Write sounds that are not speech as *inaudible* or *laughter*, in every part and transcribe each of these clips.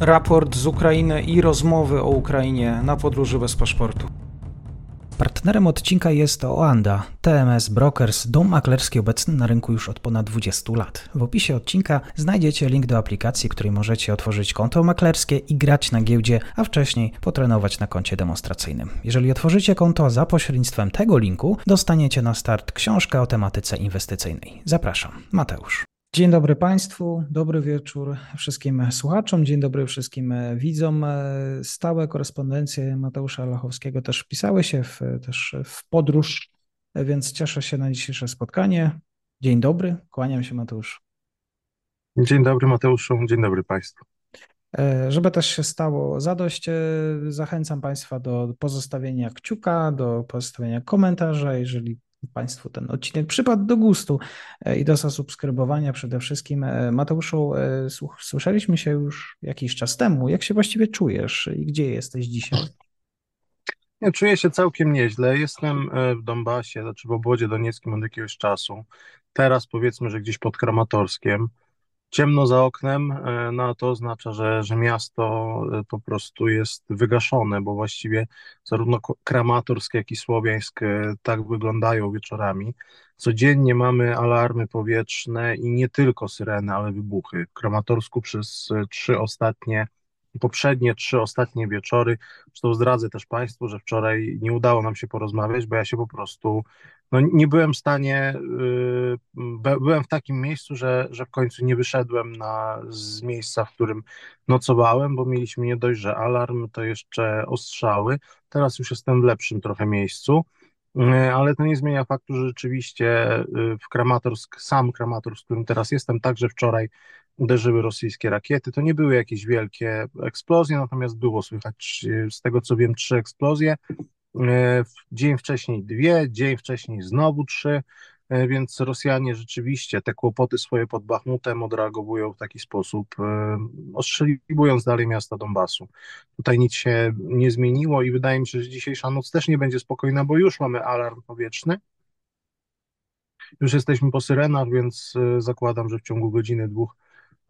raport z Ukrainy i rozmowy o Ukrainie na podróży bez paszportu. Partnerem odcinka jest Oanda, TMS Brokers, dom maklerski obecny na rynku już od ponad 20 lat. W opisie odcinka znajdziecie link do aplikacji, której możecie otworzyć konto maklerskie i grać na giełdzie, a wcześniej potrenować na koncie demonstracyjnym. Jeżeli otworzycie konto za pośrednictwem tego linku, dostaniecie na start książkę o tematyce inwestycyjnej. Zapraszam, Mateusz. Dzień dobry Państwu, dobry wieczór wszystkim słuchaczom, dzień dobry wszystkim widzom. Stałe korespondencje Mateusza Lachowskiego też wpisały się w, też w podróż, więc cieszę się na dzisiejsze spotkanie. Dzień dobry, kłaniam się Mateusz. Dzień dobry Mateuszu, dzień dobry Państwu. Żeby też się stało zadość, zachęcam Państwa do pozostawienia kciuka, do pozostawienia komentarza. Jeżeli Państwu ten odcinek przypadł do gustu e, i do zasubskrybowania przede wszystkim. E, Mateuszu, e, słyszeliśmy się już jakiś czas temu. Jak się właściwie czujesz i gdzie jesteś dzisiaj? Ja czuję się całkiem nieźle. Jestem w Donbasie, znaczy w obwodzie donieckim od jakiegoś czasu. Teraz powiedzmy, że gdzieś pod Kramatorskiem ciemno za oknem, e, no to oznacza, że, że miasto e, po prostu jest wygaszone, bo właściwie zarówno Kramatorsk, jak i Słowiańsk e, tak wyglądają wieczorami. Codziennie mamy alarmy powietrzne i nie tylko syreny, ale wybuchy. W Kramatorsku przez trzy ostatnie poprzednie trzy ostatnie wieczory. Zresztą zdradzę też Państwu, że wczoraj nie udało nam się porozmawiać, bo ja się po prostu no, nie byłem w stanie, yy, byłem w takim miejscu, że, że w końcu nie wyszedłem na, z miejsca, w którym nocowałem, bo mieliśmy nie dość, że alarm, to jeszcze ostrzały. Teraz już jestem w lepszym trochę miejscu. Yy, ale to nie zmienia faktu, że rzeczywiście yy, w Kramatorsk, sam Kramatorsk, w którym teraz jestem, także wczoraj uderzyły rosyjskie rakiety. To nie były jakieś wielkie eksplozje, natomiast było słychać, z tego co wiem, trzy eksplozje. E, dzień wcześniej dwie, dzień wcześniej znowu trzy, e, więc Rosjanie rzeczywiście te kłopoty swoje pod Bachmutem odreagowują w taki sposób, e, ostrzeliwując dalej miasta Donbasu. Tutaj nic się nie zmieniło i wydaje mi się, że dzisiejsza noc też nie będzie spokojna, bo już mamy alarm powietrzny. Już jesteśmy po syrenach, więc zakładam, że w ciągu godziny, dwóch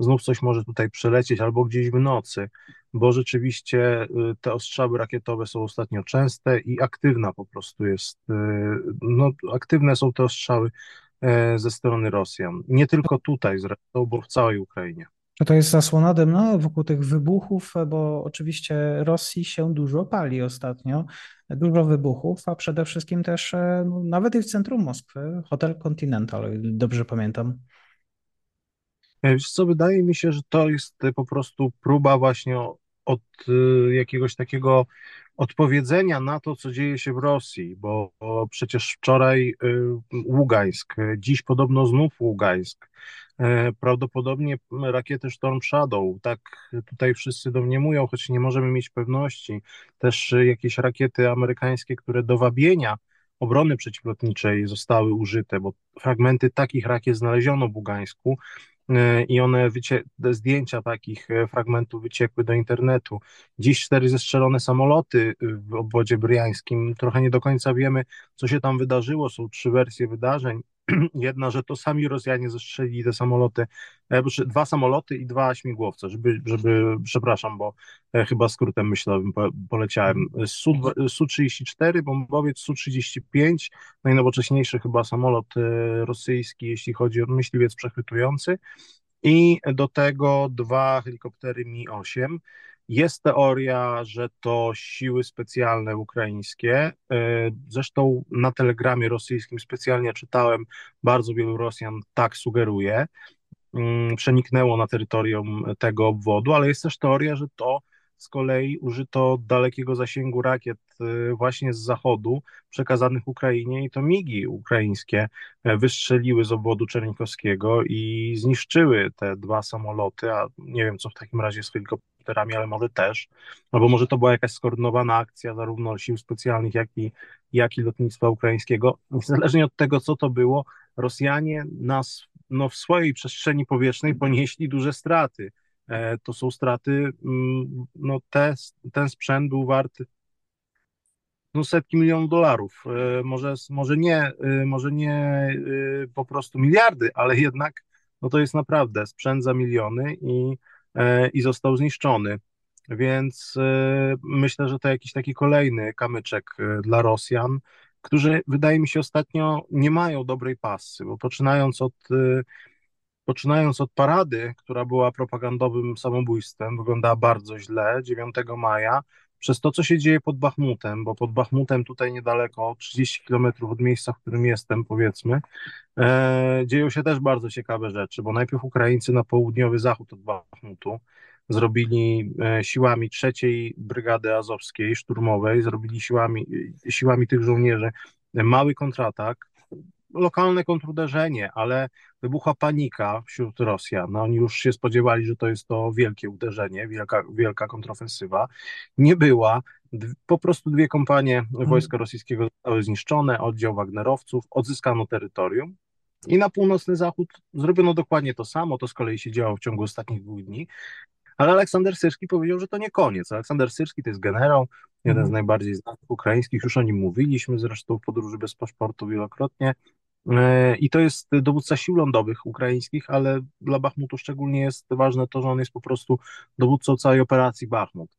znów coś może tutaj przelecieć albo gdzieś w nocy, bo rzeczywiście y, te ostrzały rakietowe są ostatnio częste i aktywna po prostu jest, y, no aktywne są te ostrzały e, ze strony Rosjan. Nie tylko tutaj zresztą, bo w całej Ukrainie. To jest zasłona dymna wokół tych wybuchów, bo oczywiście Rosji się dużo pali ostatnio, dużo wybuchów, a przede wszystkim też e, no, nawet i w centrum Moskwy, hotel Continental, dobrze pamiętam. E, co, wydaje mi się, że to jest e, po prostu próba właśnie od e, jakiegoś takiego odpowiedzenia na to, co dzieje się w Rosji, bo przecież wczoraj Ługańsk, dziś podobno znów Ługańsk, prawdopodobnie rakiety Storm Shadow, tak tutaj wszyscy domniemują, choć nie możemy mieć pewności, też jakieś rakiety amerykańskie, które do wabienia obrony przeciwlotniczej zostały użyte, bo fragmenty takich rakiet znaleziono w Ługańsku, i one, wycie- zdjęcia takich e, fragmentów wyciekły do internetu. Dziś cztery zestrzelone samoloty w obwodzie bryjańskim. Trochę nie do końca wiemy, co się tam wydarzyło. Są trzy wersje wydarzeń. *clears throat* Jedna, że to sami Rosjanie zestrzelili te samoloty, e, dwa samoloty i dwa śmigłowce, żeby, żeby przepraszam, bo e, chyba skrótem myślowym poleciałem. Su-34, bombowiec Su-35, najnowocześniejszy chyba samolot e, rosyjski, jeśli chodzi o myśliwiec przechwytujący i do tego dwa helikoptery Mi-8. Jest teoria, że to siły specjalne ukraińskie. E, zresztą na telegramie rosyjskim specjalnie czytałem, bardzo wielu Rosjan tak sugeruje. Mm, przeniknęło na terytorium tego obwodu, ale jest też teoria, że to z kolei użyto dalekiego zasięgu rakiet e, właśnie z zachodu przekazanych Ukrainie i to migi ukraińskie e, wystrzeliły z obwodu czernikowskiego i zniszczyły te dwa samoloty, a nie wiem co w takim razie z helikopterami, ale może też, albo może to była jakaś skoordynowana akcja zarówno sił specjalnych, jak i, jak i lotnictwa ukraińskiego. Niezależnie od tego, co to było, Rosjanie nas no, w swojej przestrzeni powietrznej ponieśli duże straty. E, to są straty, mm, no te, ten sprzęt był wart no, setki milionów dolarów. E, może, może nie, e, może nie po prostu miliardy, ale jednak no to jest naprawdę sprzęt za miliony i i został zniszczony. Więc myślę, że to jakiś taki kolejny kamyczek dla Rosjan, którzy wydaje mi się ostatnio nie mają dobrej pasy, bo poczynając od Poczynając od parady, która była propagandowym samobójstwem, wyglądała bardzo źle 9 maja, przez to, co się dzieje pod Bachmutem, bo pod Bachmutem tutaj niedaleko, 30 kilometrów od miejsca, w którym jestem, powiedzmy, e, dzieją się też bardzo ciekawe rzeczy, bo najpierw Ukraińcy na południowy zachód od Bachmutu zrobili e, siłami trzeciej Brygady Azowskiej szturmowej, zrobili siłami, siłami tych żołnierzy mały kontratak, lokalne kontruderzenie, ale wybuchła panika wśród Rosjan. No, oni już się spodziewali, że to jest to wielkie uderzenie, wielka, wielka kontrofensywa. Nie była. Po prostu dwie kompanie mhm. wojska rosyjskiego zostały zniszczone, oddział Wagnerowców, odzyskano terytorium. I na północny zachód zrobiono dokładnie to samo. To z kolei się działo w ciągu ostatnich dwóch dni. Ale Aleksander Syrski powiedział, że to nie koniec. Aleksander Syrski to jest generał, jeden z mhm. najbardziej znanych ukraińskich, już o nim mówiliśmy zresztą w podróży bez paszportu wielokrotnie. E, I to jest dowódca sił lądowych ukraińskich, ale dla Bachmutu szczególnie jest ważne to, że on jest po prostu dowódcą całej operacji Bachmut.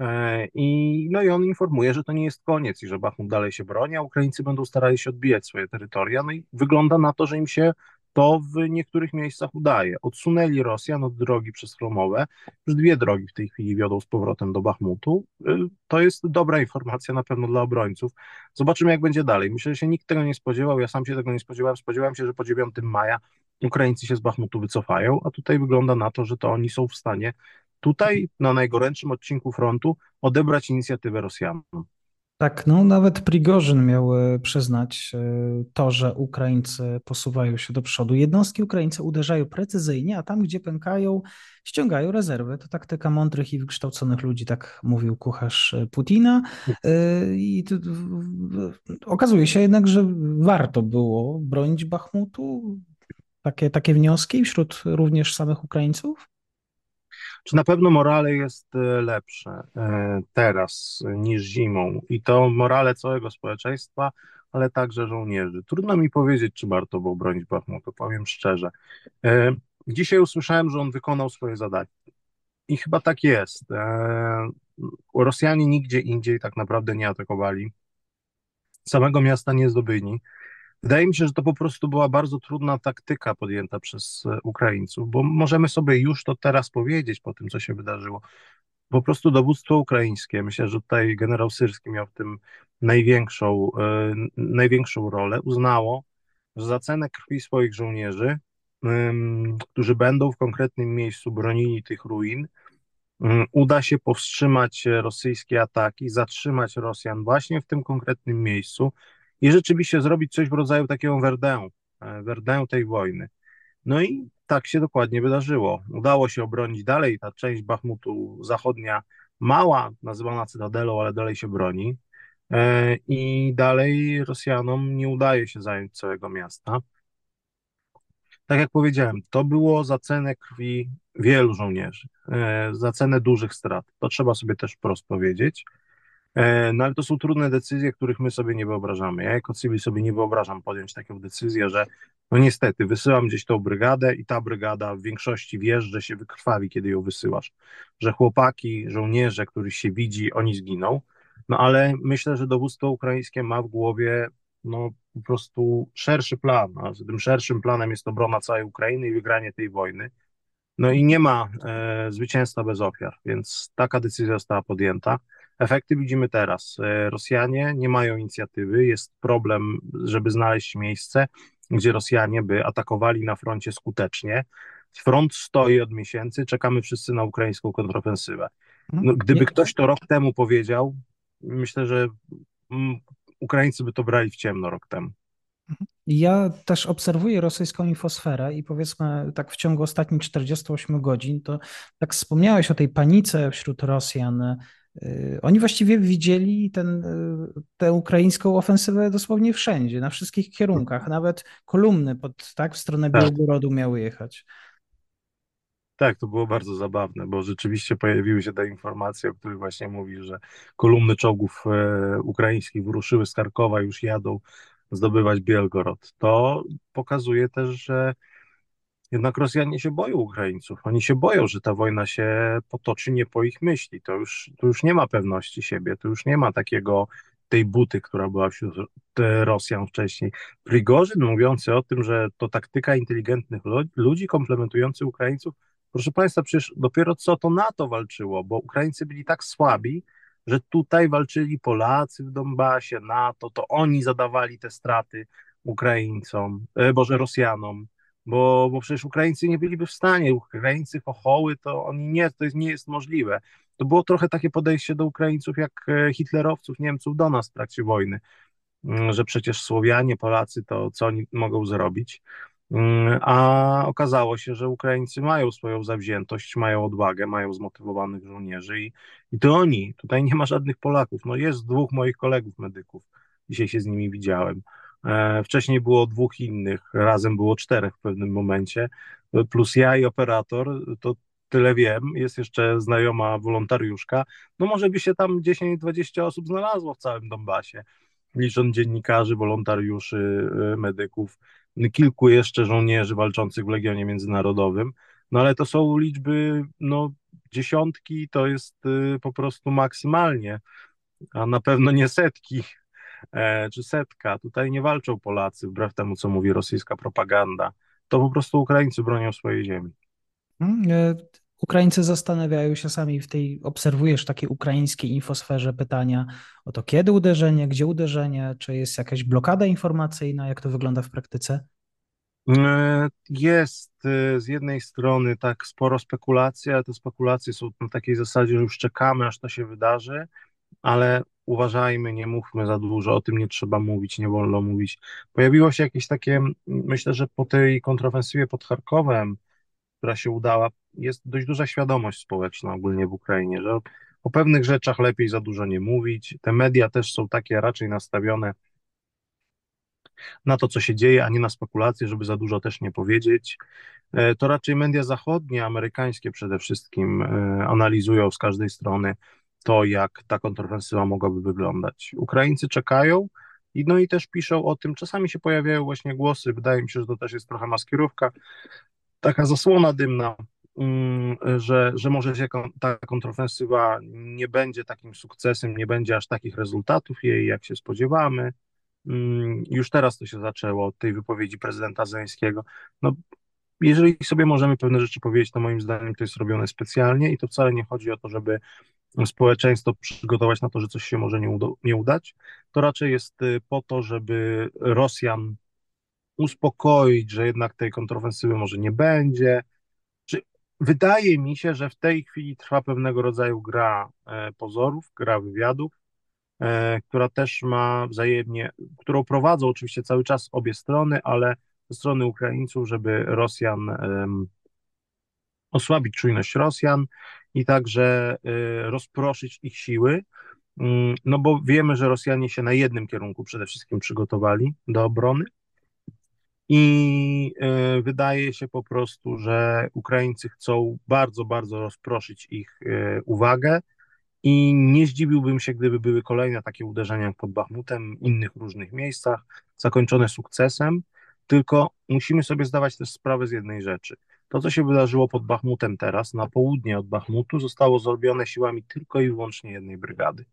E, I, no i on informuje, że to nie jest koniec i że Bachmut dalej się broni, a Ukraińcy będą starali się odbijać swoje terytoria. No i wygląda na to, że im się to w niektórych miejscach udaje. Odsunęli Rosjan od drogi przez Chromowe. Już dwie drogi w tej chwili wiodą z powrotem do Bachmutu. Y, to jest dobra informacja na pewno dla obrońców. Zobaczymy, jak będzie dalej. Myślę, że się nikt tego nie spodziewał. Ja sam się tego nie spodziewałem. Spodziewałem się, że po 9 maja Ukraińcy się z Bachmutu wycofają, a tutaj wygląda na to, że to oni są w stanie tutaj, na najgorętszym odcinku frontu, odebrać inicjatywę Rosjanom. Tak, no nawet Prigorzyn miał e, przyznać e, to, że Ukraińcy posuwają się do przodu. Jednostki Ukraińcy uderzają precyzyjnie, a tam, gdzie pękają, ściągają rezerwy. To taktyka mądrych i wykształconych ludzi, tak mówił kucharz e, Putina. I okazuje się jednak, że warto było bronić Bachmutu. Takie, takie wnioski wśród również samych Ukraińców? Czy na pewno morale jest e, lepsze e, teraz niż zimą i to morale całego społeczeństwa, ale także żołnierzy. Trudno mi powiedzieć, czy warto było bronić Bachmutu, powiem szczerze. E, dzisiaj usłyszałem, że on wykonał swoje zadanie. I chyba tak jest. Rosjanie nigdzie indziej tak naprawdę nie atakowali. Samego miasta nie zdobyli. Wydaje mi się, że to po prostu była bardzo trudna taktyka podjęta przez e, Ukraińców, bo możemy sobie już to teraz powiedzieć po tym, co się wydarzyło. Po prostu dowództwo ukraińskie, myślę, że tutaj generał Syrski miał w tym największą, e, największą rolę, uznało, że za cenę krwi swoich żołnierzy, którzy będą w konkretnym miejscu bronili tych ruin, uda się powstrzymać rosyjskie ataki, zatrzymać Rosjan właśnie w tym konkretnym miejscu, i rzeczywiście zrobić coś w rodzaju takiego Verdun, e, Verdun tej wojny. No i tak się dokładnie wydarzyło. Udało się obronić dalej, ta część Bachmutu zachodnia, mała, nazywana Cytadelą, ale dalej się broni. E, I dalej Rosjanom nie udaje się zająć całego miasta. Tak jak powiedziałem, to było za cenę krwi wielu żołnierzy, e, za cenę dużych strat. To trzeba sobie też wprost powiedzieć. E, no ale to są trudne decyzje, których my sobie nie wyobrażamy. Ja jako cywil sobie nie wyobrażam podjąć taką decyzję, że no niestety wysyłam gdzieś tą brygadę i ta brygada w większości wiesz, że się wykrwawi, kiedy ją wysyłasz. Że chłopaki, żołnierze, których się widzi, oni zginą. No ale myślę, że dowództwo ukraińskie ma w głowie no po prostu szerszy plan, a tym szerszym planem jest obrona całej Ukrainy i wygranie tej wojny. No i nie ma e, zwycięstwa bez ofiar, więc taka decyzja została podjęta. Efekty widzimy teraz. E, Rosjanie nie mają inicjatywy, jest problem, żeby znaleźć miejsce, gdzie Rosjanie by atakowali na froncie skutecznie. Front stoi od miesięcy, czekamy wszyscy na ukraińską kontrofensywę. Mhm. No, gdyby ktoś to rok temu powiedział, myślę, że mm, Ukraińcy by to brali w ciemno rok temu. Mhm. Ja też obserwuję rosyjską infosferę i powiedzmy tak w ciągu ostatnich 48 godzin, to tak wspomniałeś o tej panice wśród Rosjan, oni właściwie widzieli ten, y, tę ukraińską ofensywę dosłownie wszędzie, na wszystkich kierunkach. Nawet kolumny pod, tak, w stronę tak. Białgorodu miały jechać. Tak, to było bardzo zabawne, bo rzeczywiście pojawiły się te informacje, o których właśnie mówi, że kolumny czołgów e, ukraińskich wyruszyły z Karkowa, już jadą zdobywać Bielgorod. To pokazuje też, że Jednak Rosjanie się boją Ukraińców. Oni się boją, że ta wojna się potoczy nie po ich myśli. To już, to już nie ma pewności siebie, to już nie ma takiego tej buty, która była wśród Rosjan wcześniej. Prigorzyn mówiący o tym, że to taktyka inteligentnych ludzi komplementujący Ukraińców. Proszę Państwa, przecież dopiero co to NATO walczyło, bo Ukraińcy byli tak słabi, że tutaj walczyli Polacy w Donbasie, NATO, to oni zadawali te straty Ukraińcom, e, Boże, Rosjanom, bo, bo przecież Ukraińcy nie byliby w stanie, Ukraińcy chochoły, to oni nie, to jest, nie jest możliwe. To było trochę takie podejście do Ukraińców jak e, hitlerowców, Niemców do nas w trakcie wojny, mm, że przecież Słowianie, Polacy to co oni mogą zrobić. Mm, a okazało się, że Ukraińcy mają swoją zawziętość, mają odwagę, mają zmotywowanych żołnierzy i, i to oni, tutaj nie ma żadnych Polaków. No jest dwóch moich kolegów medyków, dzisiaj się z nimi widziałem. E, wcześniej było dwóch innych, razem było czterech w pewnym momencie, plus ja i operator, to tyle wiem, jest jeszcze znajoma wolontariuszka, no może by się tam 10-20 osób znalazło w całym Donbasie, licząc dziennikarzy, wolontariuszy, e, medyków, kilku jeszcze żołnierzy walczących w Legionie Międzynarodowym, no ale to są liczby, no dziesiątki to jest e, po prostu maksymalnie, a na pewno nie setki. E, czy setka. Tutaj nie walczą Polacy, wbrew temu, co mówi rosyjska propaganda. To po prostu Ukraińcy bronią swojej ziemi. Hmm, e, Ukraińcy zastanawiają się sami w tej, obserwujesz takie ukraińskiej infosferze pytania o to, kiedy uderzenie, gdzie uderzenie, czy jest jakaś blokada informacyjna, jak to wygląda w praktyce? E, jest z jednej strony tak sporo spekulacji, ale te spekulacje są na takiej zasadzie, że już czekamy, aż to się wydarzy, ale uważajmy, nie mówmy za dużo, o tym nie trzeba mówić, nie wolno mówić. Pojawiło się jakieś takie, myślę, że po tej kontrofensywie pod Charkowem, która się udała, jest dość duża świadomość społeczna ogólnie w Ukrainie, że o pewnych rzeczach lepiej za dużo nie mówić. Te media też są takie raczej nastawione na to, co się dzieje, a nie na spekulacje, żeby za dużo też nie powiedzieć. E, to raczej media zachodnie, amerykańskie przede wszystkim, e, analizują z każdej strony to, jak ta kontrofensywa mogłaby wyglądać. Ukraińcy czekają, i no i też piszą o tym, czasami się pojawiają właśnie głosy, wydaje mi się, że to też jest trochę maskierówka, taka zasłona dymna, mm, że, że może ta kontrofensywa nie będzie takim sukcesem, nie będzie aż takich rezultatów jej, jak się spodziewamy. Mm, już teraz to się zaczęło od tej wypowiedzi prezydenta Zeńskiego. No, jeżeli sobie możemy pewne rzeczy powiedzieć, to moim zdaniem to jest robione specjalnie i to wcale nie chodzi o to, żeby społeczeństwo przygotować na to, że coś się może nie, uda, nie udać, to raczej jest y, po to, żeby Rosjan uspokoić, że jednak tej kontrofensywy może nie będzie. Wydaje mi się, że w tej chwili trwa pewnego rodzaju gra e, pozorów, gra wywiadów, e, która też ma wzajemnie, którą prowadzą oczywiście cały czas obie strony, ale ze strony Ukraińców, żeby Rosjan osłabić czujność Rosjan i także y, rozproszyć ich siły, mm, no bo wiemy, że Rosjanie się na jednym kierunku przede wszystkim przygotowali do obrony. I y, wydaje się po prostu, że Ukraińcy chcą bardzo, bardzo rozproszyć ich y, uwagę. I nie zdziwiłbym się, gdyby były kolejne takie uderzenia pod Bachmutem, innych różnych miejscach, zakończone sukcesem, tylko musimy sobie zdawać też sprawę z jednej rzeczy – to, co się wydarzyło pod Bachmutem teraz, na południe od Bachmutu, zostało zrobione siłami tylko i wyłącznie jednej brygady.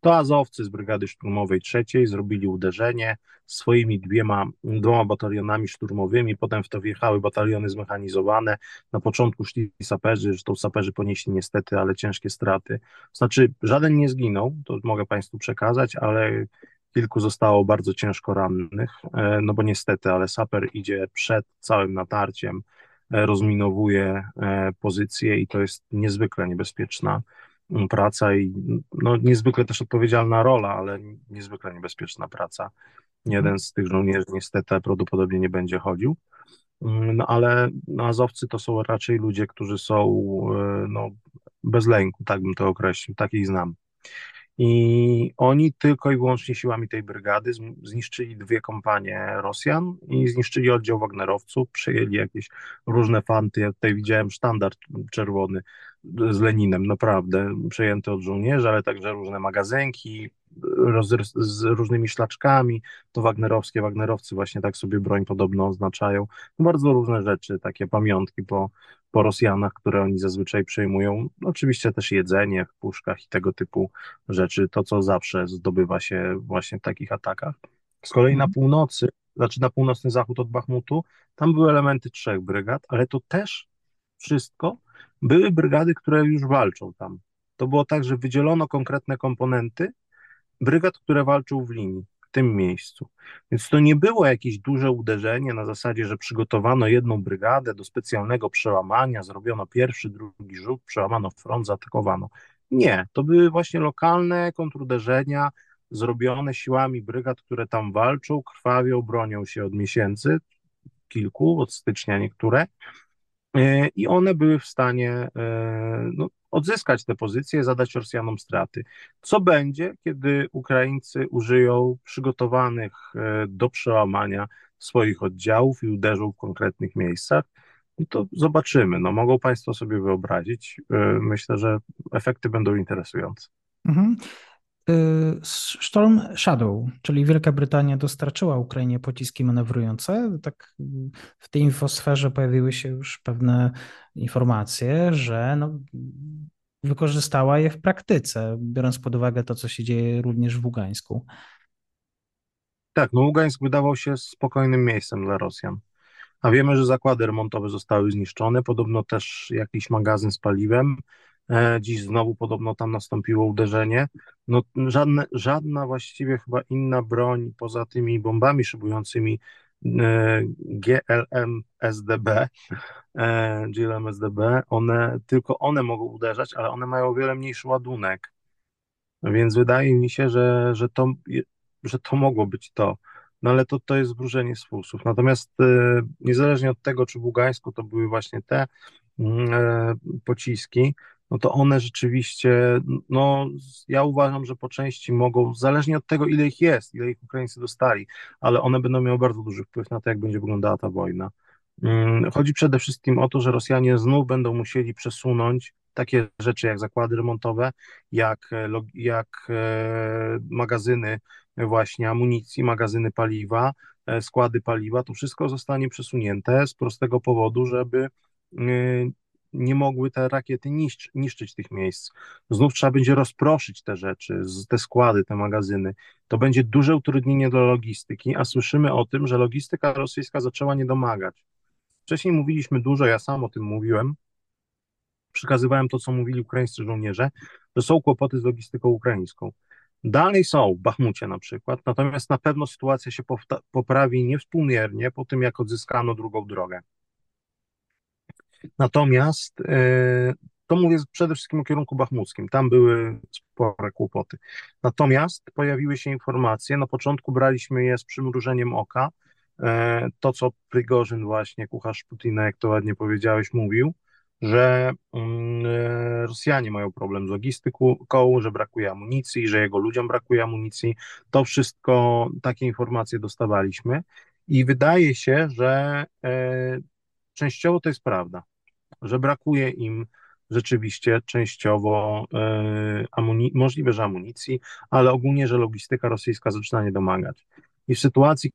To Azowcy z Brygady Szturmowej trzeciej zrobili uderzenie swoimi dwiema, dwoma batalionami szturmowymi, potem w to wjechały bataliony zmechanizowane. Na początku szli saperzy, to saperzy ponieśli niestety, ale ciężkie straty. Znaczy, żaden nie zginął, to mogę Państwu przekazać, ale kilku zostało bardzo ciężko rannych, e, no bo niestety, ale saper idzie przed całym natarciem, rozminowuje e, pozycje i to jest niezwykle niebezpieczna mm, praca i no, niezwykle też odpowiedzialna rola, ale niezwykle niebezpieczna praca. Jeden z tych żołnierzy niestety prawdopodobnie nie będzie chodził. Mm, no ale Azowcy to są raczej ludzie, którzy są e, no, bez lęku, tak bym to określił, takich znam. I oni tylko i wyłącznie siłami tej brygady zniszczyli dwie kompanie Rosjan i zniszczyli oddział Wagnerowców, przejęli jakieś różne fanty. Ja tutaj widziałem sztandar czerwony z Leninem, naprawdę przejęty od żołnierzy, ale także różne magazynki, z różnymi szlaczkami, to wagnerowskie, wagnerowcy właśnie tak sobie broń podobno oznaczają. No bardzo różne rzeczy, takie pamiątki po, po Rosjanach, które oni zazwyczaj przejmują. Oczywiście też jedzenie w puszkach i tego typu rzeczy, to co zawsze zdobywa się właśnie w takich atakach. Z kolei na mhm. północy, znaczy na północny zachód od Bachmutu, tam były elementy trzech brygad, ale to też wszystko były brygady, które już walczą tam. To było tak, że wydzielono konkretne komponenty brygad, które walczą w linii, w tym miejscu. Więc to nie było jakieś duże uderzenie na zasadzie, że przygotowano jedną brygadę do specjalnego przełamania, zrobiono pierwszy, drugi rzut, przełamano front, zaatakowano. Nie, to były właśnie lokalne kontruderzenia zrobione siłami brygad, które tam walczą, krwawią, bronią się od miesięcy, kilku, od stycznia niektóre, e, i one były w stanie e, no, odzyskać te pozycje, zadać Rosjanom straty. Co będzie, kiedy Ukraińcy użyją przygotowanych e, do przełamania swoich oddziałów i uderzą w konkretnych miejscach? No to zobaczymy. No, mogą Państwo sobie wyobrazić. Myślę, że efekty będą interesujące. Mhm. Y, Storm Shadow, czyli Wielka Brytania dostarczyła Ukrainie pociski manewrujące. Tak w tej infosferze pojawiły się już pewne informacje, że no, wykorzystała je w praktyce, biorąc pod uwagę to, co się dzieje również w Ługańsku. Tak, no Ługańsk wydawał się spokojnym miejscem dla Rosjan. A wiemy, że zakłady remontowe zostały zniszczone, podobno też jakiś magazyn z paliwem. E, dziś znowu podobno tam nastąpiło uderzenie. No, żadne, żadna właściwie chyba inna broń poza tymi bombami szybującymi e, GLM SDB, e, GLM SDB, one, tylko one mogą uderzać, ale one mają o wiele mniejszy ładunek. Więc wydaje mi się, że, że, to, że to mogło być to. No ale to, to jest wróżenie z fusów. Natomiast niezależnie od tego, czy w Ługańsku to były właśnie te mm, pociski, no to one rzeczywiście, no ja uważam, że po części mogą, zależnie od tego, ile ich jest, ile ich Ukraińcy dostali, ale one będą miały bardzo duży wpływ na to, jak będzie wyglądała ta wojna. Mm, chodzi przede wszystkim o to, że Rosjanie znów będą musieli przesunąć takie rzeczy jak zakłady remontowe, jak, jak e, magazyny właśnie amunicji, magazyny paliwa, e, składy paliwa, to wszystko zostanie przesunięte z prostego powodu, żeby y, nie mogły te rakiety niszcz, niszczyć tych miejsc. Znów trzeba będzie rozproszyć te rzeczy, te składy, te magazyny. To będzie duże utrudnienie dla logistyki, a słyszymy o tym, że logistyka rosyjska zaczęła nie domagać. Wcześniej mówiliśmy dużo, ja sam o tym mówiłem, przekazywałem to, co mówili ukraińscy żołnierze, że są kłopoty z logistyką ukraińską. Dalej są w Bachmucie na przykład, natomiast na pewno sytuacja się poprawi niewspółmiernie po tym, jak odzyskano drugą drogę. Natomiast e, to mówię przede wszystkim o kierunku bachmuckim. Tam były spore kłopoty. Natomiast pojawiły się informacje, na początku braliśmy je z przymrużeniem oka. E, to, co Prigorzyn właśnie, kucharz Putina, jak to ładnie powiedziałeś, mówił, że mm, e, Rosjanie mają problem z logistyką, że brakuje amunicji, że jego ludziom brakuje amunicji. To wszystko, takie informacje dostawaliśmy i wydaje się, że częściowo to jest prawda że brakuje im rzeczywiście częściowo e, amuni- możliwe, że amunicji, ale ogólnie, że logistyka rosyjska zaczyna nie domagać. I w sytuacji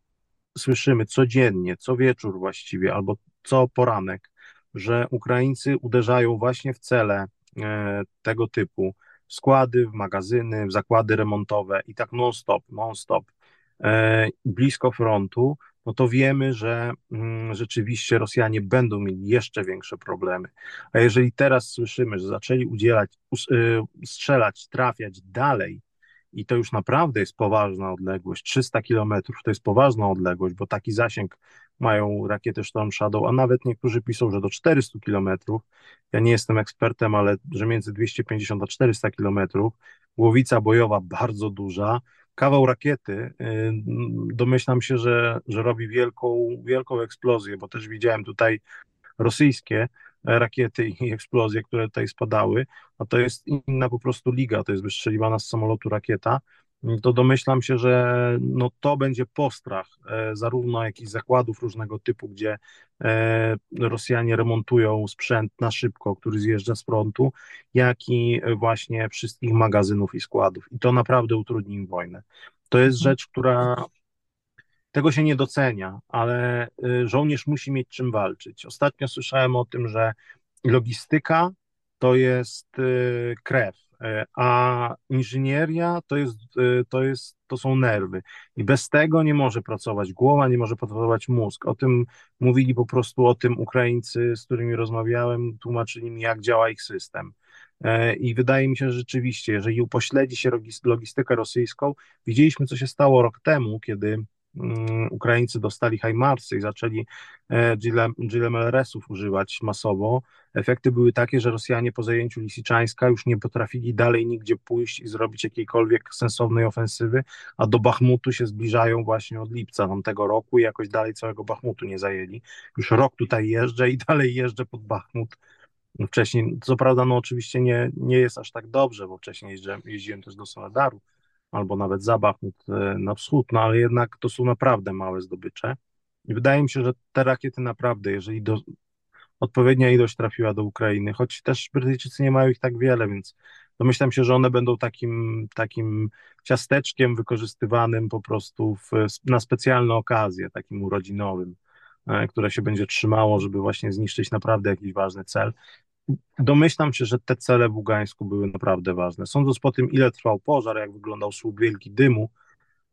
słyszymy codziennie, co wieczór właściwie, albo co poranek, że Ukraińcy uderzają właśnie w cele e, tego typu, składy, w magazyny, w zakłady remontowe i tak non-stop, non-stop, e, blisko frontu, no to wiemy, że mm, rzeczywiście Rosjanie będą mieli jeszcze większe problemy. A jeżeli teraz słyszymy, że zaczęli udzielać, y, strzelać, trafiać dalej, i to już naprawdę jest poważna odległość, 300 kilometrów to jest poważna odległość, bo taki zasięg mają rakiety Storm Shadow, a nawet niektórzy piszą, że do 400 kilometrów. Ja nie jestem ekspertem, ale że między 250 a 400 kilometrów, głowica bojowa bardzo duża, kawał rakiety, y, domyślam się, że, że robi wielką, wielką eksplozję, bo też widziałem tutaj rosyjskie rakiety i *laughs* eksplozje, które tutaj spadały, a to jest inna po prostu liga, to jest wystrzeliwana z samolotu rakieta, to domyślam się, że no to będzie postrach e, zarówno jakichś zakładów różnego typu, gdzie e, Rosjanie remontują sprzęt na szybko, który zjeżdża z frontu, jak i właśnie wszystkich magazynów i składów. I to naprawdę utrudni im wojnę. To jest rzecz, która tego się nie docenia, ale żołnierz musi mieć czym walczyć. Ostatnio słyszałem o tym, że logistyka to jest krew, a inżynieria to, jest, to, jest, to są nerwy. I bez tego nie może pracować głowa, nie może pracować mózg. O tym mówili po prostu o tym Ukraińcy, z którymi rozmawiałem, tłumaczyli mi, jak działa ich system. I wydaje mi się, że rzeczywiście, jeżeli upośledzi się logistykę rosyjską, widzieliśmy, co się stało rok temu, kiedy Ukraińcy dostali Hajmarsy i zaczęli e, GLMLRS-ów używać masowo, efekty były takie, że Rosjanie po zajęciu Lisiczańska już nie potrafili dalej nigdzie pójść i zrobić jakiejkolwiek sensownej ofensywy, a do Bachmutu się zbliżają właśnie od lipca tamtego roku i jakoś dalej całego Bachmutu nie zajęli. Już rok tutaj jeżdżę i *laughs* dalej jeżdżę pod Bachmut. Wcześniej, co prawda, no oczywiście nie, nie jest aż tak dobrze, bo wcześniej jeździłem, jeździłem też do Soledaru, albo nawet za Bachmut e, na wschód, no ale jednak to są naprawdę małe zdobycze. I wydaje mi się, że te rakiety naprawdę, jeżeli do, odpowiednia ilość trafiła do Ukrainy, choć też Brytyjczycy nie mają ich tak wiele, więc domyślam się, że one będą takim, takim ciasteczkiem wykorzystywanym po prostu w, na specjalne okazje, takim urodzinowym, e, które się będzie trzymało, żeby właśnie zniszczyć naprawdę jakiś ważny cel. Domyślam się, że te cele w Ługańsku były naprawdę ważne. Sądząc po tym, ile trwał pożar, jak wyglądał słup wielki dymu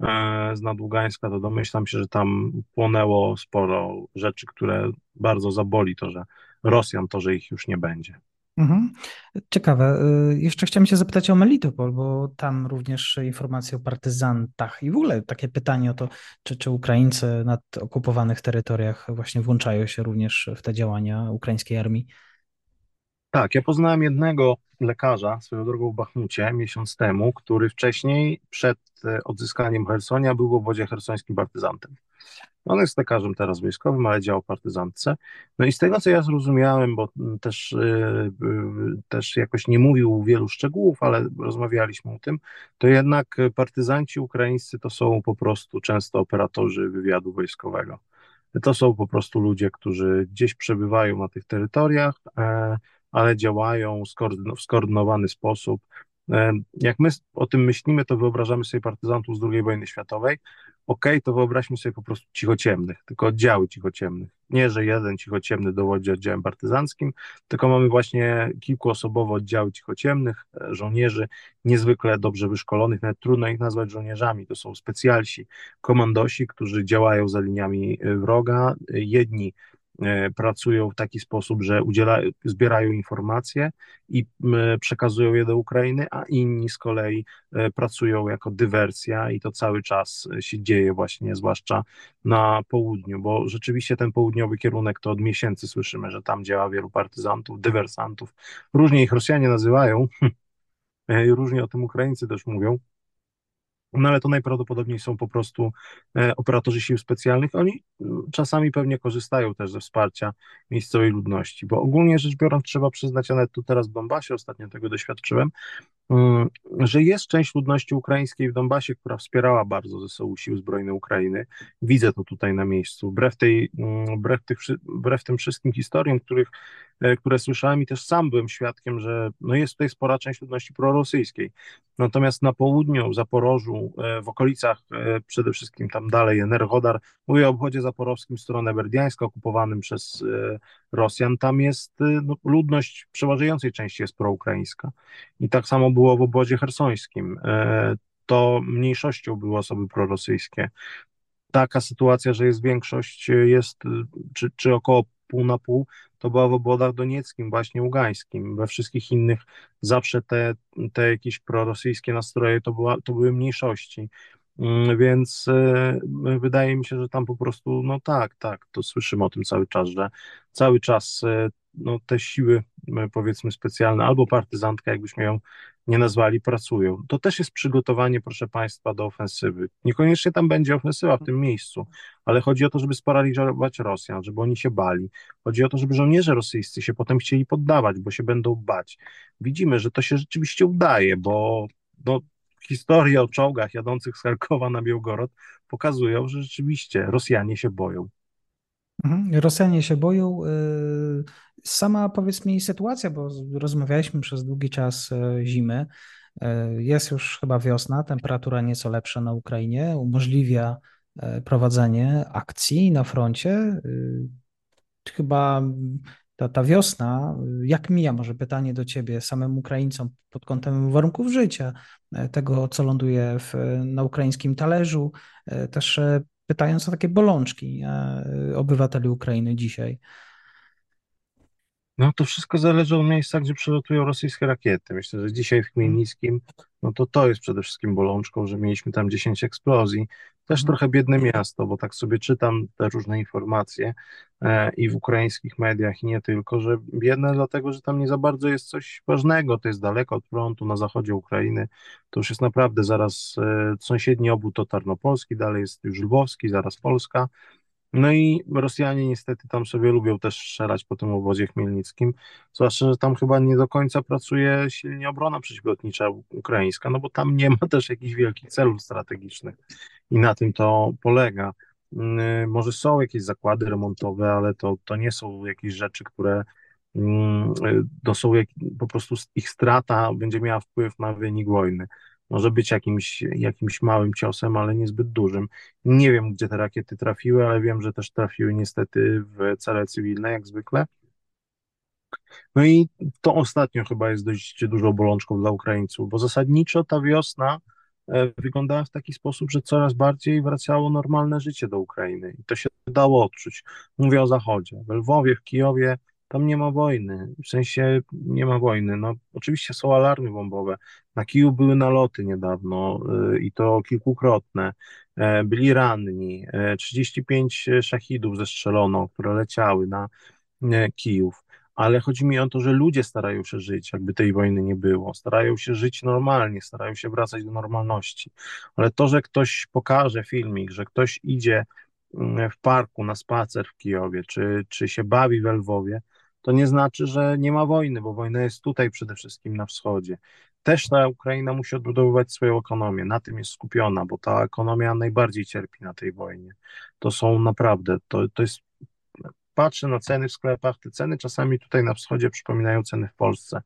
e, z nad Ługańska, to domyślam się, że tam płonęło sporo rzeczy, które bardzo zaboli to, że Rosjan, to, że ich już nie będzie. Mhm. Ciekawe. Y, jeszcze chciałem się zapytać o Melitopol, bo tam również informacje o partyzantach i w ogóle takie pytanie o to, czy, czy Ukraińcy na okupowanych terytoriach właśnie włączają się również w te działania ukraińskiej armii. Tak, ja poznałem jednego lekarza swoją drogą w Bachmucie miesiąc temu, który wcześniej, przed e, odzyskaniem Hersonia, był w obwodzie hersońskim partyzantem. On jest lekarzem teraz wojskowym, ale działał w partyzantce. No i z tego, co ja zrozumiałem, bo też, yy, też jakoś nie mówił wielu szczegółów, ale rozmawialiśmy o tym, to jednak partyzanci ukraińscy to są po prostu często operatorzy wywiadu wojskowego. To są po prostu ludzie, którzy gdzieś przebywają na tych terytoriach, e, ale działają w skoordynowany sposób. E, jak my o tym myślimy, to wyobrażamy sobie partyzantów z II wojny światowej. OK, to wyobraźmy sobie po prostu cichociemnych, tylko oddziały cichociemnych. Nie, że jeden cichociemny dowodzi oddziałem partyzanckim, tylko mamy właśnie kilkuosobowe oddziały cichociemnych, e, żołnierzy niezwykle dobrze wyszkolonych, nawet trudno ich nazwać żołnierzami. To są specjalsi, komandosi, którzy działają za liniami e, wroga. Jedni pracują w taki sposób, że udziela, zbierają informacje i przekazują je do Ukrainy, a inni z kolei e, pracują jako dywersja i to cały czas się dzieje właśnie, zwłaszcza na południu, bo rzeczywiście ten południowy kierunek to od miesięcy słyszymy, że tam działa wielu partyzantów, dywersantów. Różnie ich Rosjanie nazywają, *laughs* e, różnie o tym Ukraińcy też mówią. No ale to najprawdopodobniej są po prostu e, operatorzy sił specjalnych. Oni mm, czasami pewnie korzystają też ze wsparcia miejscowej ludności, bo ogólnie rzecz biorąc trzeba przyznać, a nawet tu teraz w Donbasie ostatnio tego doświadczyłem, że jest część ludności ukraińskiej w Donbasie, która wspierała bardzo zesołu sił zbrojnych Ukrainy. Widzę to tutaj na miejscu. Wbrew, tej, mm, wbrew, tych, wbrew tym wszystkim historiom, których, e, które słyszałem i też sam byłem świadkiem, że no jest tutaj spora część ludności prorosyjskiej. Natomiast na południu, w Zaporożu, e, w okolicach e, przede wszystkim tam dalej Energodar, mówię o obwodzie zaporowskim, stronę berdiańską, okupowanym przez Rosjan, tam jest no, ludność przeważającej części jest proukraińska. I tak samo było w obwodzie hersońskim. To mniejszością były osoby prorosyjskie. Taka sytuacja, że jest większość, jest czy, czy około pół na pół, to była w obwodach donieckim, właśnie ługańskim. We wszystkich innych zawsze te, te jakieś prorosyjskie nastroje to, była, to były mniejszości. Mm, więc e, wydaje mi się, że tam po prostu, no tak, tak, to słyszymy o tym cały czas, że cały czas e, no, te siły, powiedzmy, specjalne, albo partyzantka, jakbyśmy ją nie nazwali, pracują. To też jest przygotowanie, proszę Państwa, do ofensywy. Niekoniecznie tam będzie ofensywa w tym miejscu, ale chodzi o to, żeby sparaliżować Rosjan, żeby oni się bali. Chodzi o to, żeby żołnierze rosyjscy się potem chcieli poddawać, bo się będą bać. Widzimy, że to się rzeczywiście udaje, bo no, historie o czołgach jadących z Charkowa na Białgorod pokazują, że rzeczywiście Rosjanie się boją. Mhm. Rosjanie się boją. Y, sama powiedz mi sytuacja, bo rozmawialiśmy przez długi czas y, zimy. Y, jest już chyba wiosna, temperatura nieco lepsza na Ukrainie, umożliwia prowadzenie akcji na froncie. Chyba ta, ta wiosna, jak mija, może pytanie do ciebie, samym Ukraińcom pod kątem warunków życia, tego, co ląduje w, na ukraińskim talerzu, też pytając o takie bolączki e, obywateli Ukrainy dzisiaj. No to wszystko zależy od miejsca, gdzie przylatują rosyjskie rakiety. Myślę, że dzisiaj w Chmielnickim, no to to jest przede wszystkim bolączką, że mieliśmy tam 10 eksplozji. Też mhm. trochę biedne miasto, bo tak sobie czytam te różne informacje e, i w ukraińskich mediach i nie tylko, że biedne dlatego, że tam nie za bardzo jest coś ważnego, to jest daleko od frontu, na zachodzie Ukrainy, to już jest naprawdę zaraz e, sąsiedni obwód to Tarnopolski, dalej jest już Lwowski, zaraz Polska, no i Rosjanie niestety tam sobie lubią też strzelać po tym obozie chmielnickim, zwłaszcza, że tam chyba nie do końca pracuje silnie obrona przeciwlotnicza ukraińska, no bo tam nie ma *laughs* też jakichś wielkich celów strategicznych i na tym to polega. Mm, może są jakieś zakłady remontowe, ale to, to nie są jakieś rzeczy, które mm, to są jak, po prostu ich strata będzie miała wpływ na wynik wojny może być jakimś, jakimś małym ciosem, ale niezbyt dużym. Nie wiem, gdzie te rakiety trafiły, ale wiem, że też trafiły niestety w cele cywilne, jak zwykle. No i to ostatnio chyba jest dość dużą bolączką dla Ukraińców, bo zasadniczo ta wiosna e, wyglądała w taki sposób, że coraz bardziej wracało normalne życie do Ukrainy i to się dało odczuć. Mówię o Zachodzie. W Lwowie, w Kijowie tam nie ma wojny, w sensie nie ma wojny. No, oczywiście są alarmy bombowe. Na Kiju były naloty niedawno y, i to kilkukrotne. E, byli ranni. 35 e, szachidów zestrzelono, które leciały na e, Kijów. Ale chodzi mi o to, że ludzie starają się żyć, jakby tej wojny nie było. Starają się żyć normalnie, starają się wracać do normalności. Ale to, że ktoś pokaże filmik, że ktoś idzie mm, w parku na spacer w Kijowie, czy, czy się bawi w Lwowie, to nie znaczy, że nie ma wojny, bo wojna jest tutaj przede wszystkim na wschodzie. Też ta Ukraina musi odbudowywać swoją ekonomię, na tym jest skupiona, bo ta ekonomia najbardziej cierpi na tej wojnie. To są naprawdę, to, to jest, patrzę na ceny w sklepach, te ceny czasami tutaj na wschodzie przypominają ceny w Polsce.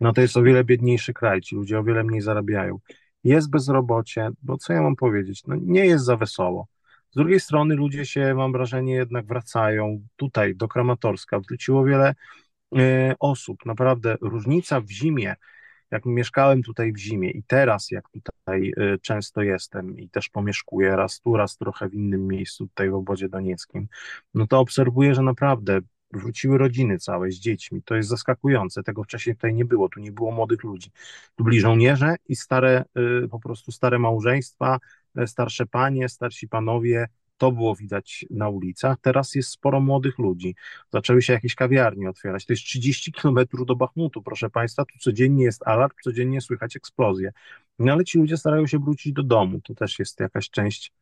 No to jest o wiele biedniejszy kraj, ci ludzie o wiele mniej zarabiają. Jest bezrobocie, bo co ja mam powiedzieć, no nie jest za wesoło. Z drugiej strony ludzie się, mam wrażenie, jednak wracają tutaj do Kramatorska. Wróciło wiele y, osób. Naprawdę różnica w zimie, jak mieszkałem tutaj w zimie i teraz, jak tutaj y, często jestem i też pomieszkuję raz tu, raz trochę w innym miejscu, tutaj w obozie donieckim, no to obserwuję, że naprawdę wróciły rodziny całe z dziećmi. To jest zaskakujące. Tego wcześniej tutaj nie było. Tu nie było młodych ludzi. Tu byli żołnierze i stare, y, po prostu stare małżeństwa, starsze panie, starsi panowie, to było widać na ulicach. Teraz jest sporo młodych ludzi. Zaczęły się jakieś kawiarnie otwierać. To jest 30 kilometrów do Bachmutu, proszę Państwa. Tu codziennie jest alarm, codziennie słychać eksplozję. No ale ci ludzie starają się wrócić do domu. To też jest jakaś część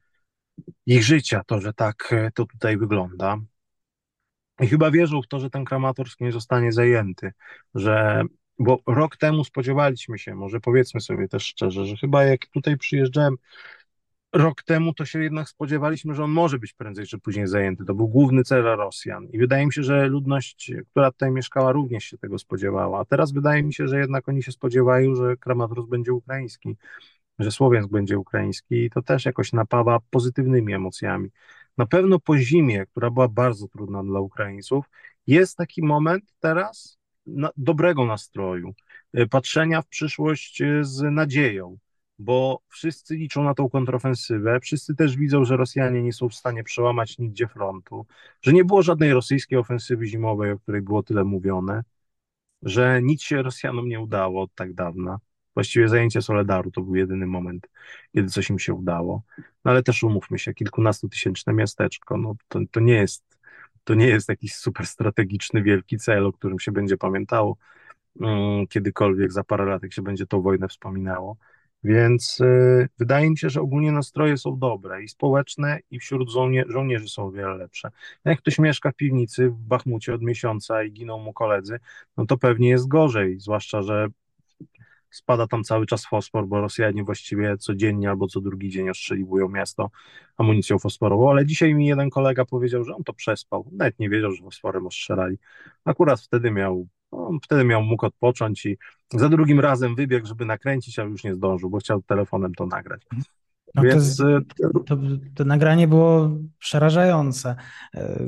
ich życia, to, że tak e, to tutaj wygląda. I chyba wierzą w to, że ten kramatorski nie zostanie zajęty, że bo rok temu spodziewaliśmy się, może powiedzmy sobie też szczerze, że chyba jak tutaj przyjeżdżałem rok temu to się jednak spodziewaliśmy, że on może być prędzej czy później zajęty. To był główny cel Rosjan. I wydaje mi się, że ludność, która tutaj mieszkała, również się tego spodziewała. A teraz wydaje mi się, że jednak oni się spodziewają, że Kramatorsk będzie ukraiński, że Słowiańsk będzie ukraiński i to też jakoś napawa pozytywnymi emocjami. Na pewno po zimie, która była bardzo trudna dla Ukraińców, jest taki moment teraz na, dobrego nastroju, y, patrzenia w przyszłość y, z nadzieją bo wszyscy liczą na tą kontrofensywę, wszyscy też widzą, że Rosjanie nie są w stanie przełamać nigdzie frontu, że nie było żadnej rosyjskiej ofensywy zimowej, o której było tyle mówione, że nic się Rosjanom nie udało od tak dawna. Właściwie zajęcie Soledaru to był jedyny moment, kiedy coś im się udało. No ale też umówmy się, kilkunastotysięczne miasteczko, no to, to nie jest to nie jest jakiś super strategiczny, wielki cel, o którym się będzie pamiętało um, kiedykolwiek za parę lat, jak się będzie tą wojnę wspominało. Więc y, wydaje mi się, że ogólnie nastroje są dobre i społeczne, i wśród żołnie żołnierzy są o wiele lepsze. Jak ktoś mieszka w piwnicy w Bachmucie od miesiąca i giną mu koledzy, no to pewnie jest gorzej, zwłaszcza, że spada tam cały czas fosfor, bo Rosjanie właściwie codziennie albo co drugi dzień ostrzeliwują miasto amunicją fosforową, ale dzisiaj mi jeden kolega powiedział, że on to przespał, nawet nie wiedział, że fosforem ostrzelali. Akurat wtedy miał, no, wtedy miał mógł odpocząć i za drugim razem wybiegł, żeby nakręcić, ale już nie zdążył, bo chciał telefonem to nagrać. No Więc to, y, to, to, nagranie było przerażające. E,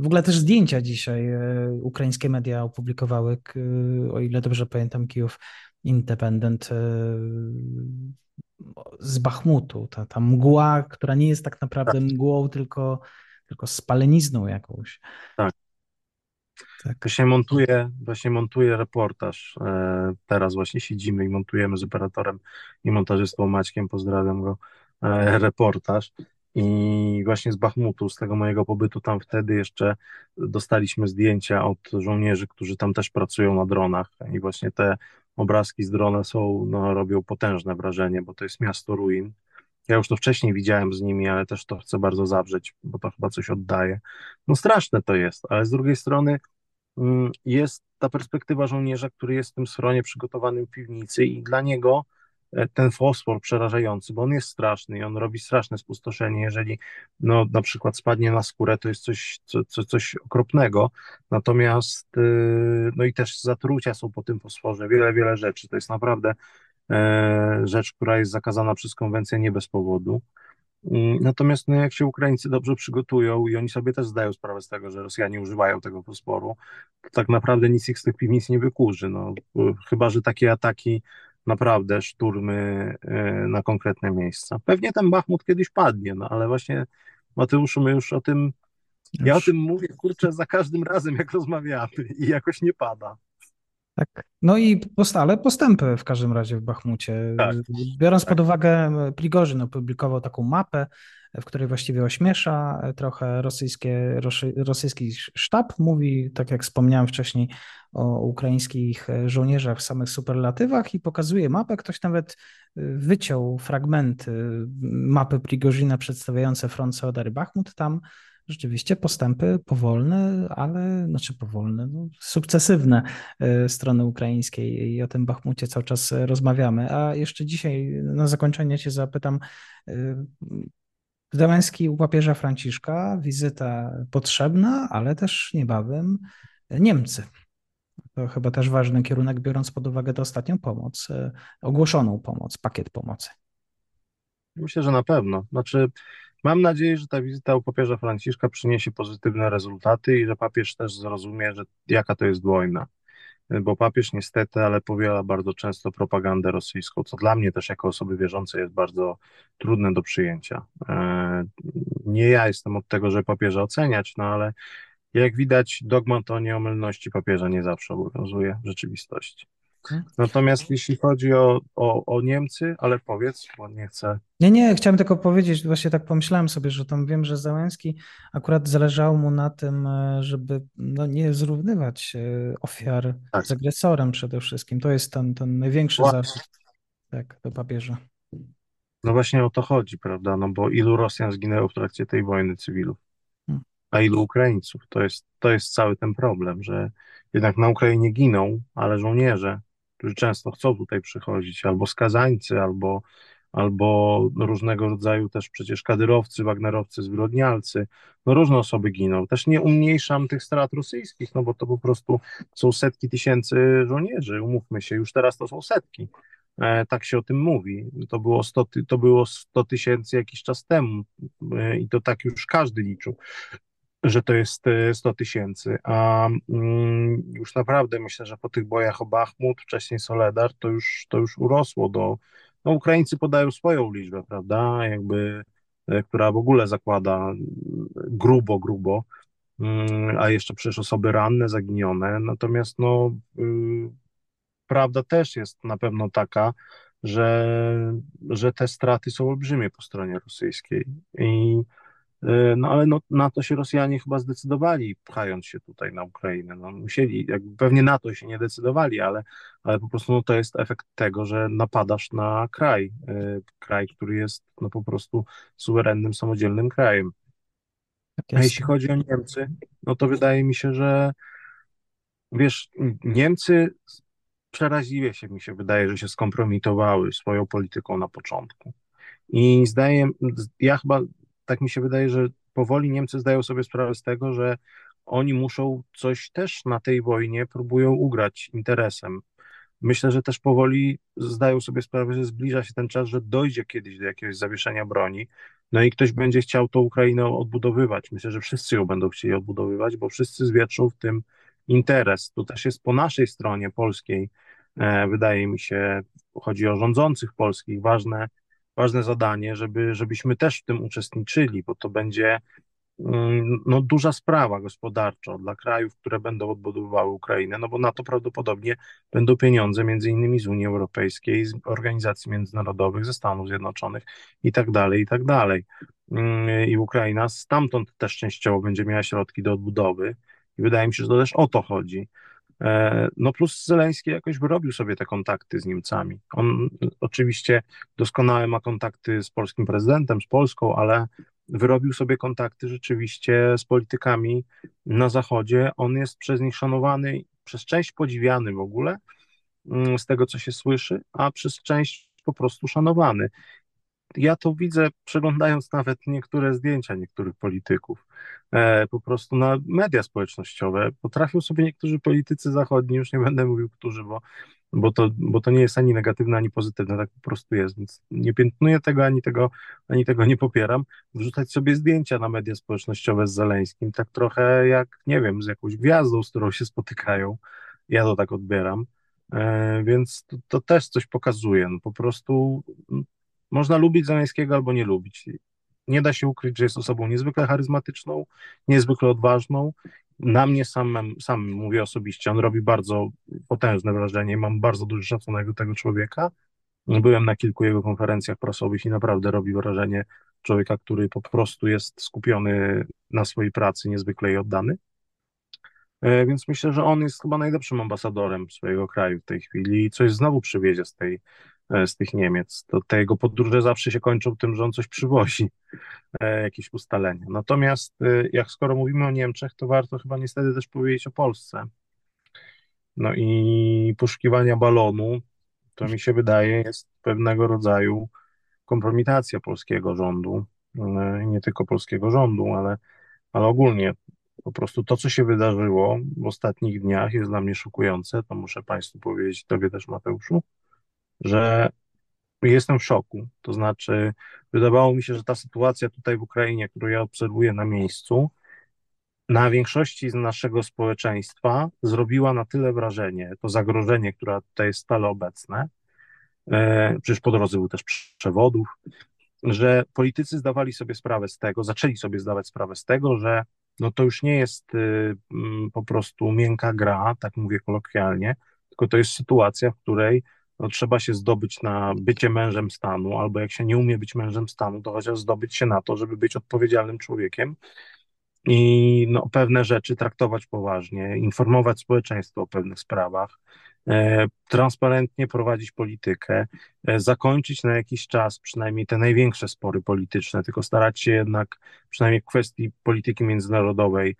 w ogóle też zdjęcia dzisiaj e, ukraińskie media opublikowały, o ile dobrze pamiętam, Kijów Independent e, z Bachmutu. Ta, ta mgła, która nie jest tak naprawdę tak. mgłą, tylko, tylko spalenizną jakąś. Tak. Tak. Właśnie montuję, właśnie montuję reportaż. Teraz właśnie siedzimy i montujemy z operatorem i montażystą Maćkiem, pozdrawiam go, E, reportaż. I właśnie z Bachmutu, z tego mojego pobytu tam wtedy jeszcze dostaliśmy zdjęcia od żołnierzy, którzy tam też pracują na dronach. I właśnie te obrazki z drona są, no, robią potężne wrażenie, bo to jest miasto ruin. Ja już to wcześniej widziałem z nimi, ale też to chcę bardzo zawrzeć, bo to chyba coś oddaje. No straszne to jest, ale z drugiej strony jest ta perspektywa żołnierza, który jest w tym schronie przygotowanym w piwnicy i dla niego E, ten fosfor przerażający, bo on jest straszny i on robi straszne spustoszenie. Jeżeli no, na przykład spadnie na skórę, to jest coś, co, co, coś okropnego. Natomiast y, no i też zatrucia są po tym fosforze, wiele, wiele rzeczy. To jest naprawdę e, rzecz, która jest zakazana przez konwencję nie bez powodu. Mm, natomiast no, jak się Ukraińcy dobrze przygotują i oni sobie też zdają sprawę z tego, że Rosjanie używają tego fosforu, to tak naprawdę nic ich z tych piwnic nie wykurzy. No, chyba, że takie ataki naprawdę szturmy e, na konkretne miejsca. Pewnie ten Bachmut kiedyś padnie, no ale właśnie Mateuszu, my już o tym, ja o tym mówię, kurczę, za każdym razem, jak rozmawiamy i jakoś nie pada. Tak. No i stale postępy w każdym razie w Bachmucie. Tak. Biorąc tak. pod uwagę, Prigorzyn opublikował taką mapę, w której właściwie ośmiesza trochę rosyjskie, rosyjski sztab. Mówi, tak jak wspomniałem wcześniej, o ukraińskich żołnierzach w samych superlatywach i pokazuje mapę. Ktoś nawet wyciął fragmenty mapy Prigozina przedstawiające front Sołdary Bachmut. Tam rzeczywiście postępy powolne, ale znaczy powolne, no, sukcesywne e, strony ukraińskiej i o tym Bachmucie cały czas rozmawiamy. A jeszcze dzisiaj na zakończenie cię zapytam, e, Załęski u papieża Franciszka, wizyta potrzebna, ale też niebawem Niemcy. To chyba też ważny kierunek, biorąc pod uwagę tę ostatnią pomoc, e, ogłoszoną pomoc, pakiet pomocy. Myślę, że na pewno. Znaczy, Mam nadzieję, że ta wizyta u papieża Franciszka przyniesie pozytywne rezultaty i że papież też zrozumie, że jaka to jest wojna. Bo papież niestety, ale powiela bardzo często propagandę rosyjską, co dla mnie też jako osoby wierzącej jest bardzo trudne do przyjęcia. E, nie ja jestem od tego, że papieża oceniać, no ale jak widać, dogmat o nieomylności papieża nie zawsze obowiązuje w rzeczywistości. Natomiast jeśli chodzi o, o, o Niemcy, ale powiedz, bo nie chcę. Nie, nie, chciałem tylko powiedzieć, właśnie tak pomyślałem sobie, że tam wiem, że Załęski akurat zależało mu na tym, e, żeby no, nie zrównywać e, ofiar tak. z agresorem przede wszystkim. To jest ten, ten największy zarzut tak, do papieża. No właśnie o to chodzi, prawda? No bo ilu Rosjan zginęło w trakcie tej wojny cywilów? Hmm. A ilu Ukraińców? To jest, to jest cały ten problem, że jednak na Ukrainie giną, ale żołnierze którzy często chcą tutaj przychodzić, albo skazańcy, albo, albo różnego rodzaju też przecież kadyrowcy, wagnerowcy, zbrodnialcy, no różne osoby giną. Też nie umniejszam tych strat rosyjskich, no bo to po prostu są setki tysięcy żołnierzy, umówmy się, już teraz to są setki. E, tak się o tym mówi. To było 100, to było 100 tysięcy jakiś czas temu e, i to tak już każdy liczył że to jest 100 e, tysięcy, a mm, już naprawdę myślę, że po tych bojach o Bachmut, wcześniej Soledar, to już, to już urosło do, no Ukraińcy podają swoją liczbę, prawda, jakby, e, która w ogóle zakłada mm, grubo, grubo, mm, a jeszcze przecież osoby ranne, zaginione, natomiast no y, prawda też jest na pewno taka, że, że te straty są olbrzymie po stronie rosyjskiej i no ale no, na to się Rosjanie chyba zdecydowali, pchając się tutaj na Ukrainę. No, musieli, jakby pewnie na to się nie decydowali, ale, ale po prostu no, to jest efekt tego, że napadasz na kraj, e, kraj, który jest no, po prostu suwerennym, samodzielnym krajem. Tak A jeśli chodzi o Niemcy, no to wydaje mi się, że wiesz, Niemcy przeraźliwie się mi się wydaje, że się skompromitowały swoją polityką na początku. I zdaje, ja chyba, tak mi się wydaje, że powoli Niemcy zdają sobie sprawę z tego, że oni muszą coś też na tej wojnie próbują ugrać interesem. Myślę, że też powoli zdają sobie sprawę, że zbliża się ten czas, że dojdzie kiedyś do jakiegoś zawieszenia broni, no i ktoś będzie chciał tą Ukrainę odbudowywać. Myślę, że wszyscy ją będą chcieli odbudowywać, bo wszyscy zwietrzą w tym interes. To też jest po naszej stronie polskiej, e, wydaje mi się, chodzi o rządzących polskich, ważne, ważne zadanie, żeby, żebyśmy też w tym uczestniczyli, bo to będzie mm, no, duża sprawa gospodarcza dla krajów, które będą odbudowywały Ukrainę, no bo na to prawdopodobnie będą pieniądze między innymi z Unii Europejskiej, z organizacji międzynarodowych, ze Stanów Zjednoczonych i tak dalej, i tak dalej. Mm, I Ukraina stamtąd też częściowo będzie miała środki do odbudowy i wydaje mi się, że to też o to chodzi. E, no plus Zeleński jakoś wyrobił sobie te kontakty z Niemcami. On oczywiście doskonale ma kontakty z polskim prezydentem, z Polską, ale wyrobił sobie kontakty rzeczywiście z politykami na Zachodzie. On jest przez nich szanowany, przez część podziwiany w ogóle, mm, z tego co się słyszy, a przez część po prostu szanowany ja to widzę, przeglądając nawet niektóre zdjęcia niektórych polityków, e, po prostu na media społecznościowe. Potrafią sobie niektórzy politycy zachodni, już nie będę mówił którzy, bo, bo, to, bo to nie jest ani negatywne, ani pozytywne, tak po prostu jest, więc nie piętnuję tego, ani tego, ani tego nie popieram. Wrzucać sobie zdjęcia na media społecznościowe z Zaleńskim, tak trochę jak, nie wiem, z jakąś gwiazdą, z którą się spotykają. Ja to tak odbieram. E, więc to, to, też coś pokazuje. No, po prostu można lubić Zeleńskiego albo nie lubić. Nie da się ukryć, że jest osobą niezwykle charyzmatyczną, niezwykle odważną. Na mnie samym, sam mówię osobiście, on robi bardzo potężne wrażenie, mam bardzo duży szacunek do tego człowieka. Byłem na kilku jego konferencjach prasowych i naprawdę robi wrażenie człowieka, który po prostu jest skupiony na swojej pracy, niezwykle jej oddany. E, więc myślę, że on jest chyba najlepszym ambasadorem swojego kraju w tej chwili i coś znowu przywiezie z tej z tych Niemiec. To te jego podróże zawsze się kończą tym, że on coś przywozi, e, jakieś ustalenia. Natomiast e, jak skoro mówimy o Niemczech, to warto chyba niestety też powiedzieć o Polsce. No i poszukiwania balonu, to mi się wydaje, jest pewnego rodzaju kompromitacja polskiego rządu. Nie tylko polskiego rządu, ale, ale ogólnie po prostu to, co się wydarzyło w ostatnich dniach, jest dla mnie szokujące. To muszę Państwu powiedzieć, Tobie też, Mateuszu że jestem w szoku. To znaczy, wydawało mi się, że ta sytuacja tutaj w Ukrainie, którą ja obserwuję na miejscu, na większości z naszego społeczeństwa zrobiła na tyle wrażenie, to zagrożenie, które tutaj jest stale obecne, e, przecież po drodze był też przewodów, że politycy zdawali sobie sprawę z tego, zaczęli sobie zdawać sprawę z tego, że no to już nie jest y, po prostu miękka gra, tak mówię kolokwialnie, tylko to jest sytuacja, w której no, trzeba się zdobyć na bycie mężem stanu, albo jak się nie umie być mężem stanu, to chociaż zdobyć się na to, żeby być odpowiedzialnym człowiekiem i no, pewne rzeczy traktować poważnie, informować społeczeństwo o pewnych sprawach, e, transparentnie prowadzić politykę, e, zakończyć na jakiś czas przynajmniej te największe spory polityczne, tylko starać się jednak przynajmniej w kwestii polityki międzynarodowej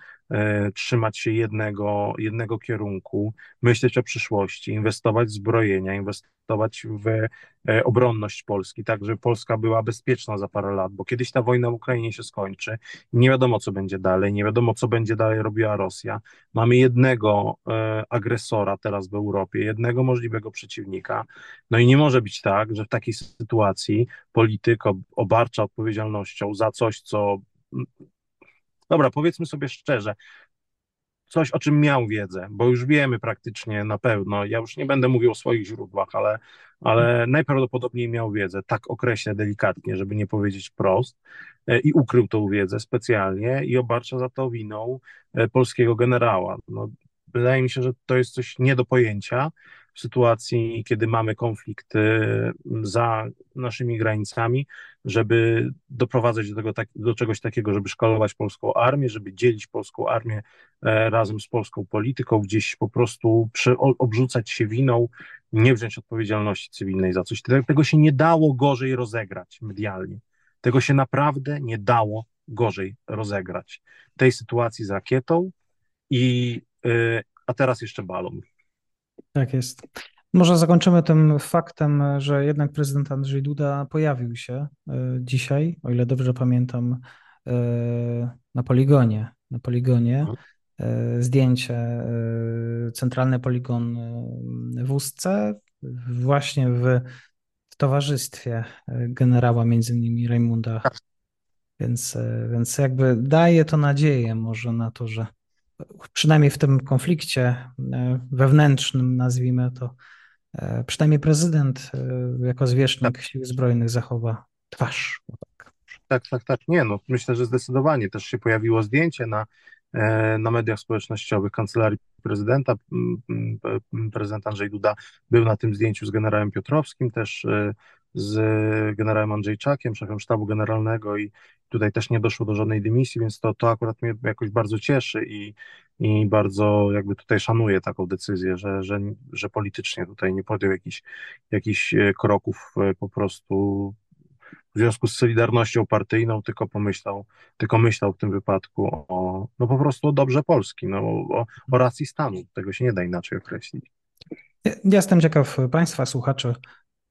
trzymać się jednego, jednego kierunku, myśleć o przyszłości, inwestować w zbrojenia, inwestować w e, obronność Polski, tak żeby Polska była bezpieczna za parę lat, bo kiedyś ta wojna w Ukrainie się skończy, nie wiadomo co będzie dalej, nie wiadomo co będzie dalej robiła Rosja. Mamy jednego e, agresora teraz w Europie, jednego możliwego przeciwnika, no i nie może być tak, że w takiej sytuacji polityk obarcza odpowiedzialnością za coś, co dobra, powiedzmy sobie szczerze, coś, o czym miał wiedzę, bo już wiemy praktycznie na pewno, ja już nie będę mówił o swoich źródłach, ale, ale najprawdopodobniej miał wiedzę, tak określę delikatnie, żeby nie powiedzieć prost, e, i ukrył tą wiedzę specjalnie i obarcza za to winą e, polskiego generała. No, wydaje mi się, że to jest coś nie do pojęcia, w sytuacji, kiedy mamy konflikt za naszymi granicami, żeby doprowadzać do, tego, tak, do czegoś takiego, żeby szkalować polską armię, żeby dzielić polską armię e, razem z polską polityką, gdzieś po prostu obrzucać się winą, nie wziąć odpowiedzialności cywilnej za coś. Tego się nie dało gorzej rozegrać medialnie. Tego się naprawdę nie dało gorzej rozegrać. Tej sytuacji z rakietą i, yy, a teraz jeszcze balon. Tak jest. Może zakończymy tym faktem, że jednak prezydent Andrzej Duda pojawił się e, dzisiaj, o ile dobrze pamiętam, e, na poligonie. Na poligonie e, zdjęcie, centralny poligon w Ustce, właśnie w, w towarzystwie generała, między innymi Rajmunda. Więc, więc jakby daje to nadzieję może na to, że przynajmniej w tym konflikcie wewnętrznym, nazwijmy to, E, przynajmniej prezydent e, jako zwierzchnik tak. sił zbrojnych zachowa twarz. Tak. tak, tak, tak. Nie, no myślę, że zdecydowanie też się pojawiło zdjęcie na, e, na mediach społecznościowych kancelarii prezydenta. Prezydent Andrzej Duda był na tym zdjęciu z generałem Piotrowskim, też z generałem Andrzejczakiem, szefem sztabu generalnego i tutaj też nie doszło do żadnej dymisji, więc to, to akurat mnie jakoś bardzo cieszy i, i bardzo jakby tutaj szanuję taką decyzję, że, że, że politycznie tutaj nie podjął jakichś jakich e, kroków e, po prostu w związku z solidarnością partyjną, tylko pomyślał, tylko myślał w tym wypadku o, no po prostu o dobrze Polski, no, o, o racji stanu. Tego się nie da inaczej określić. Jestem ciekaw Państwa słuchaczy,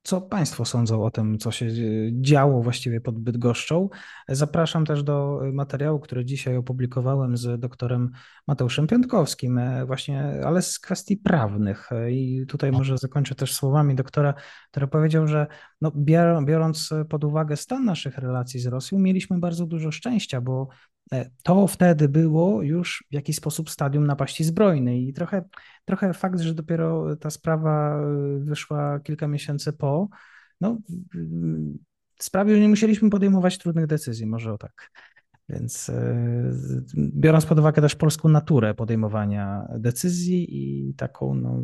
co Państwo sądzą o tym, co się działo właściwie pod Bydgoszczą? Zapraszam też do materiału, który dzisiaj opublikowałem z doktorem Mateuszem Piątkowskim, e, właśnie, ale z kwestii prawnych. I tutaj może zakończę też słowami doktora, który powiedział, że no, biorąc pod uwagę stan naszych relacji z Rosją, mieliśmy bardzo dużo szczęścia, bo E, to wtedy było już w jakiś sposób stadium napaści zbrojnej i trochę, trochę fakt, że dopiero ta sprawa e, wyszła kilka miesięcy po, no, sprawił, że nie musieliśmy podejmować trudnych decyzji, może o tak. Więc e, biorąc pod uwagę też polską naturę podejmowania decyzji i taką no,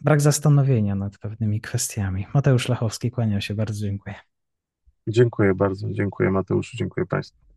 brak zastanowienia nad pewnymi kwestiami. Mateusz Lachowski, kłania się, bardzo dziękuję. Dziękuję bardzo, dziękuję Mateuszu, dziękuję Państwu.